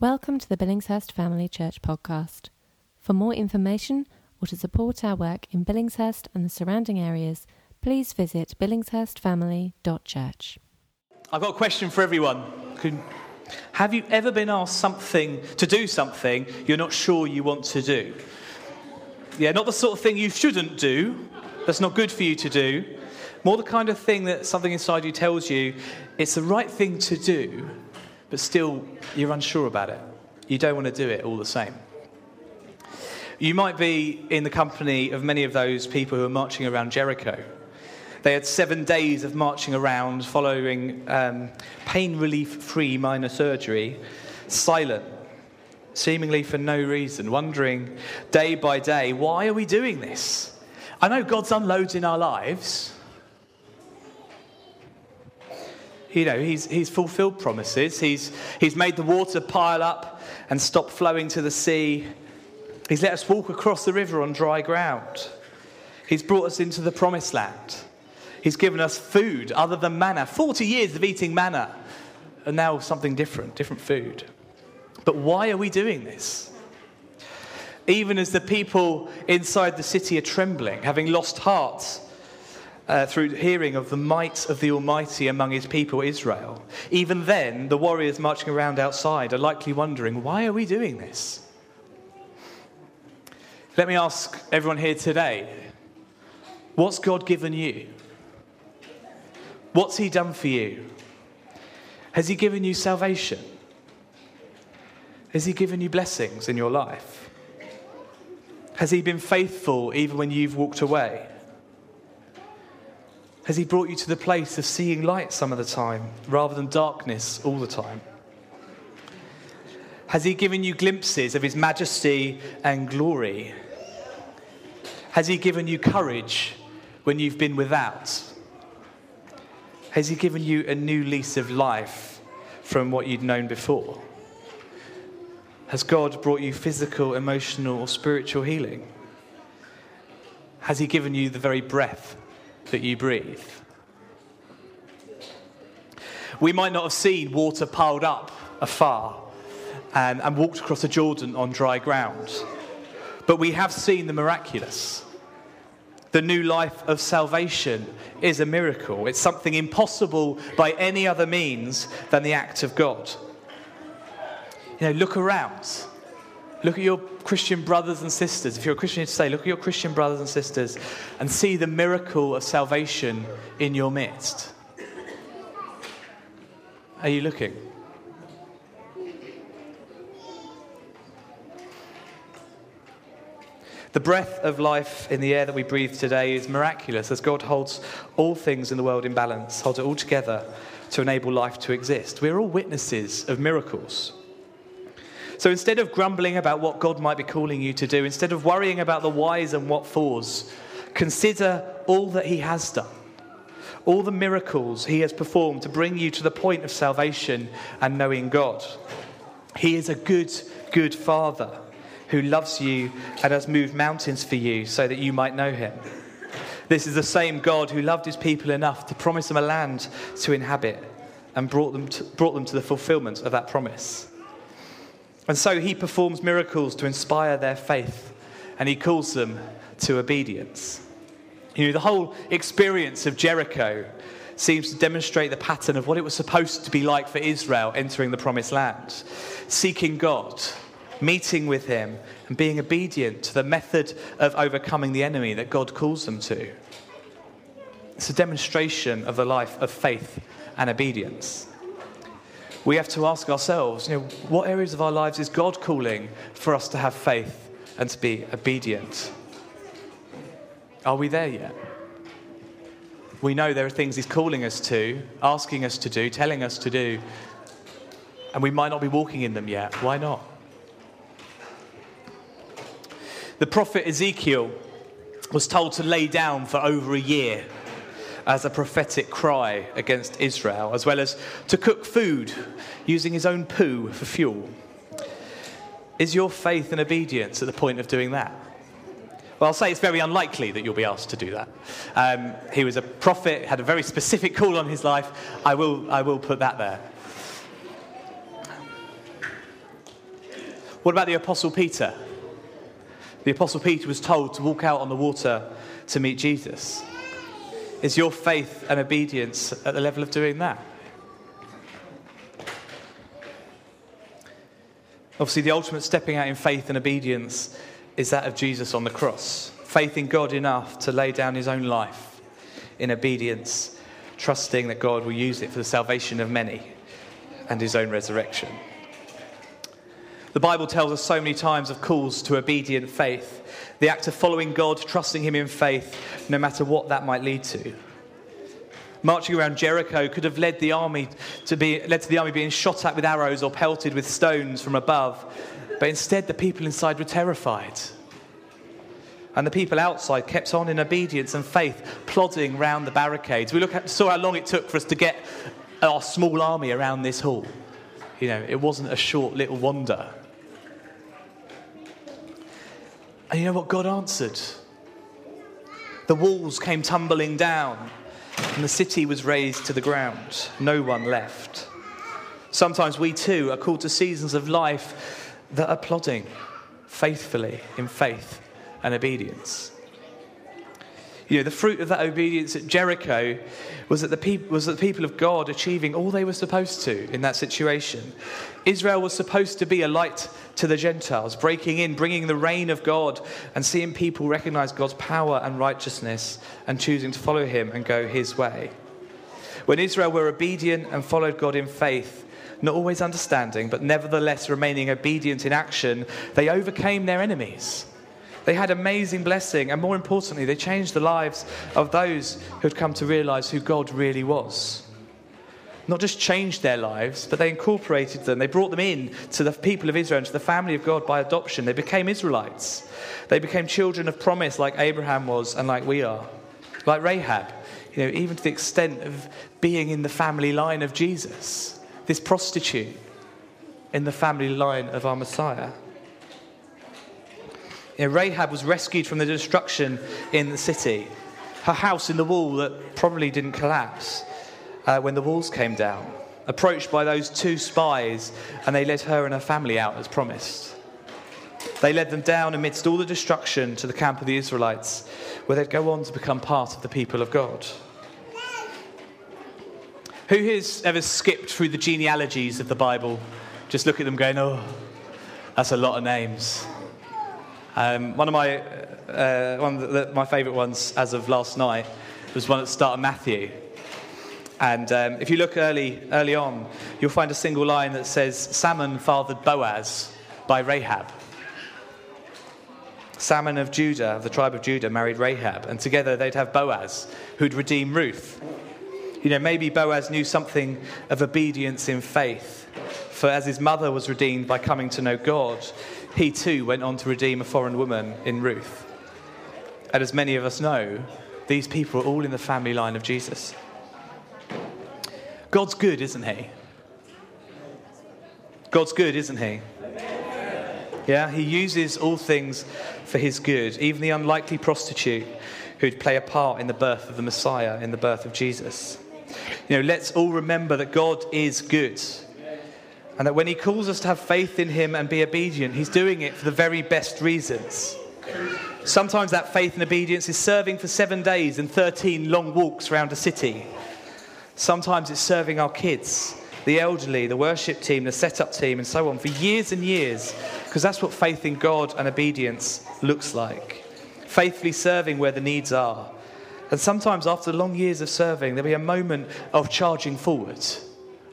Welcome to the Billingshurst Family Church podcast. For more information or to support our work in Billingshurst and the surrounding areas, please visit billingshurstfamily.church. I've got a question for everyone. Have you ever been asked something to do something you're not sure you want to do? Yeah, not the sort of thing you shouldn't do, that's not good for you to do. More the kind of thing that something inside you tells you it's the right thing to do, but still you're unsure about it. You don't want to do it all the same. You might be in the company of many of those people who are marching around Jericho. They had seven days of marching around following um, pain relief free minor surgery, silent, seemingly for no reason, wondering day by day, why are we doing this? I know God's unloads in our lives. You know, he's, he's fulfilled promises. He's, he's made the water pile up and stop flowing to the sea. He's let us walk across the river on dry ground. He's brought us into the promised land. He's given us food other than manna. 40 years of eating manna, and now something different, different food. But why are we doing this? Even as the people inside the city are trembling, having lost heart uh, through hearing of the might of the Almighty among his people Israel, even then the warriors marching around outside are likely wondering, why are we doing this? Let me ask everyone here today what's God given you? What's He done for you? Has He given you salvation? Has He given you blessings in your life? Has He been faithful even when you've walked away? Has He brought you to the place of seeing light some of the time rather than darkness all the time? Has He given you glimpses of His majesty and glory? Has He given you courage when you've been without? Has He given you a new lease of life from what you'd known before? Has God brought you physical, emotional, or spiritual healing? Has He given you the very breath that you breathe? We might not have seen water piled up afar and, and walked across the Jordan on dry ground, but we have seen the miraculous. The new life of salvation is a miracle. It's something impossible by any other means than the act of God. You know, look around. Look at your Christian brothers and sisters. If you're a Christian today, look at your Christian brothers and sisters and see the miracle of salvation in your midst. Are you looking? The breath of life in the air that we breathe today is miraculous as God holds all things in the world in balance, holds it all together to enable life to exist. We're all witnesses of miracles. So instead of grumbling about what God might be calling you to do, instead of worrying about the whys and what fors, consider all that He has done, all the miracles He has performed to bring you to the point of salvation and knowing God. He is a good, good Father who loves you and has moved mountains for you so that you might know him. This is the same God who loved his people enough to promise them a land to inhabit and brought them to, brought them to the fulfillment of that promise. And so he performs miracles to inspire their faith and he calls them to obedience. You know, the whole experience of Jericho seems to demonstrate the pattern of what it was supposed to be like for Israel entering the promised land, seeking God meeting with him, and being obedient to the method of overcoming the enemy that God calls them to. It's a demonstration of the life of faith and obedience. We have to ask ourselves, you know, what areas of our lives is God calling for us to have faith and to be obedient? Are we there yet? We know there are things He's calling us to, asking us to do, telling us to do, and we might not be walking in them yet. Why not? The prophet Ezekiel was told to lay down for over a year as a prophetic cry against Israel, as well as to cook food using his own poo for fuel. Is your faith and obedience at the point of doing that? Well, I'll say it's very unlikely that you'll be asked to do that. Um, he was a prophet, had a very specific call on his life. I will, I will put that there. What about the Apostle Peter? The Apostle Peter was told to walk out on the water to meet Jesus. Is your faith and obedience at the level of doing that? Obviously, the ultimate stepping out in faith and obedience is that of Jesus on the cross. Faith in God enough to lay down his own life in obedience, trusting that God will use it for the salvation of many and his own resurrection. The Bible tells us so many times of calls to obedient faith, the act of following God, trusting him in faith, no matter what that might lead to. Marching around Jericho could have led the army to be led to the army being shot at with arrows or pelted with stones from above, but instead the people inside were terrified. And the people outside kept on in obedience and faith, plodding round the barricades. We look at, saw how long it took for us to get our small army around this hall. You know, it wasn't a short little wander. And you know what? God answered. The walls came tumbling down, and the city was razed to the ground. No one left. Sometimes we too are called to seasons of life that are plodding faithfully in faith and obedience. You know, the fruit of that obedience at Jericho was that, the peop- was that the people of God achieving all they were supposed to in that situation. Israel was supposed to be a light to the Gentiles, breaking in, bringing the reign of God, and seeing people recognize God's power and righteousness and choosing to follow him and go his way. When Israel were obedient and followed God in faith, not always understanding, but nevertheless remaining obedient in action, they overcame their enemies. They had amazing blessing, and more importantly, they changed the lives of those who had come to realize who God really was. Not just changed their lives, but they incorporated them. They brought them in to the people of Israel, to the family of God by adoption. They became Israelites. They became children of promise, like Abraham was and like we are. Like Rahab, you know, even to the extent of being in the family line of Jesus, this prostitute in the family line of our Messiah. You know, Rahab was rescued from the destruction in the city. Her house in the wall that probably didn't collapse uh, when the walls came down. Approached by those two spies, and they led her and her family out as promised. They led them down amidst all the destruction to the camp of the Israelites, where they'd go on to become part of the people of God. Who has ever skipped through the genealogies of the Bible? Just look at them going, oh, that's a lot of names. Um, one of my, uh, one of the, my favourite ones as of last night was one at the start of Matthew. And um, if you look early, early on, you'll find a single line that says, Salmon fathered Boaz by Rahab. Salmon of Judah, of the tribe of Judah, married Rahab, and together they'd have Boaz, who'd redeem Ruth. You know, maybe Boaz knew something of obedience in faith, for as his mother was redeemed by coming to know God, he too went on to redeem a foreign woman in Ruth. And as many of us know, these people are all in the family line of Jesus. God's good, isn't he? God's good, isn't he? Yeah, he uses all things for his good, even the unlikely prostitute who'd play a part in the birth of the Messiah, in the birth of Jesus. You know, let's all remember that God is good. And that when he calls us to have faith in him and be obedient, he's doing it for the very best reasons. Sometimes that faith and obedience is serving for seven days and 13 long walks around a city. Sometimes it's serving our kids, the elderly, the worship team, the setup team, and so on for years and years, because that's what faith in God and obedience looks like. Faithfully serving where the needs are. And sometimes after long years of serving, there'll be a moment of charging forward,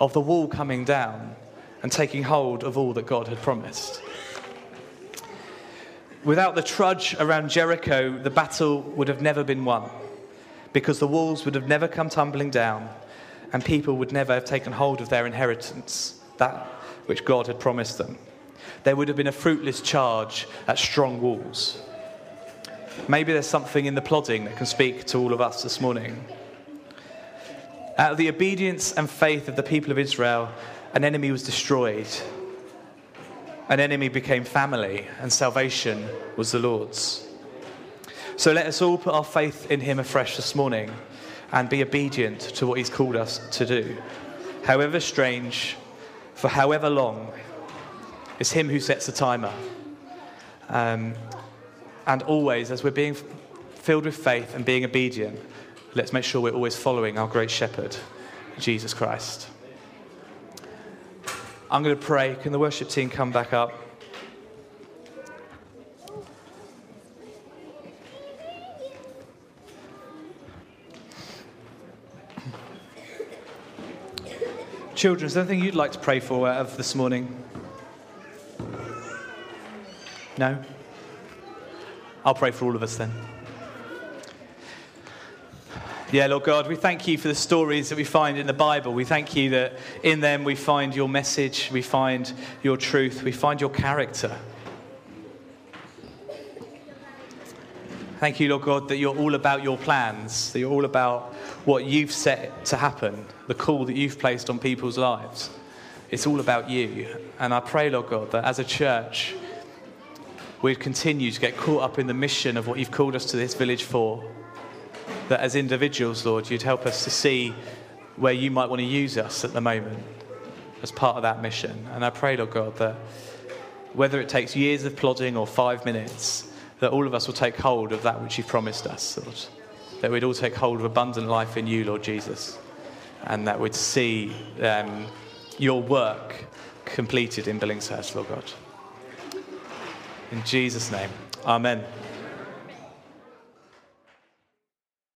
of the wall coming down and taking hold of all that God had promised. Without the trudge around Jericho, the battle would have never been won because the walls would have never come tumbling down and people would never have taken hold of their inheritance, that which God had promised them. There would have been a fruitless charge at strong walls. Maybe there's something in the plodding that can speak to all of us this morning. Out of the obedience and faith of the people of Israel, an enemy was destroyed. An enemy became family, and salvation was the Lord's. So let us all put our faith in Him afresh this morning and be obedient to what He's called us to do. However strange, for however long, It's Him who sets the timer. Um, and always, as we're being filled with faith and being obedient, let's make sure we're always following our great shepherd, Jesus Christ. I'm going to pray. Can the worship team come back up? Children, is there anything you'd like to pray for out of this morning? No? I'll pray for all of us then. Yeah, Lord God, we thank you for the stories that we find in the Bible. We thank you that in them we find your message, we find your truth, we find your character. Thank you, Lord God, that you're all about your plans, that you're all about what you've set to happen, the call that you've placed on people's lives. It's all about you. And I pray, Lord God, that as a church, we'd continue to get caught up in the mission of what you've called us to this village for. That as individuals, Lord, you'd help us to see where you might want to use us at the moment as part of that mission. And I pray, Lord God, that whether it takes years of plodding or five minutes, that all of us will take hold of that which you've promised us, Lord. That we'd all take hold of abundant life in you, Lord Jesus. And that we'd see um, your work completed in Billingshurst, Lord God. In Jesus' name, amen.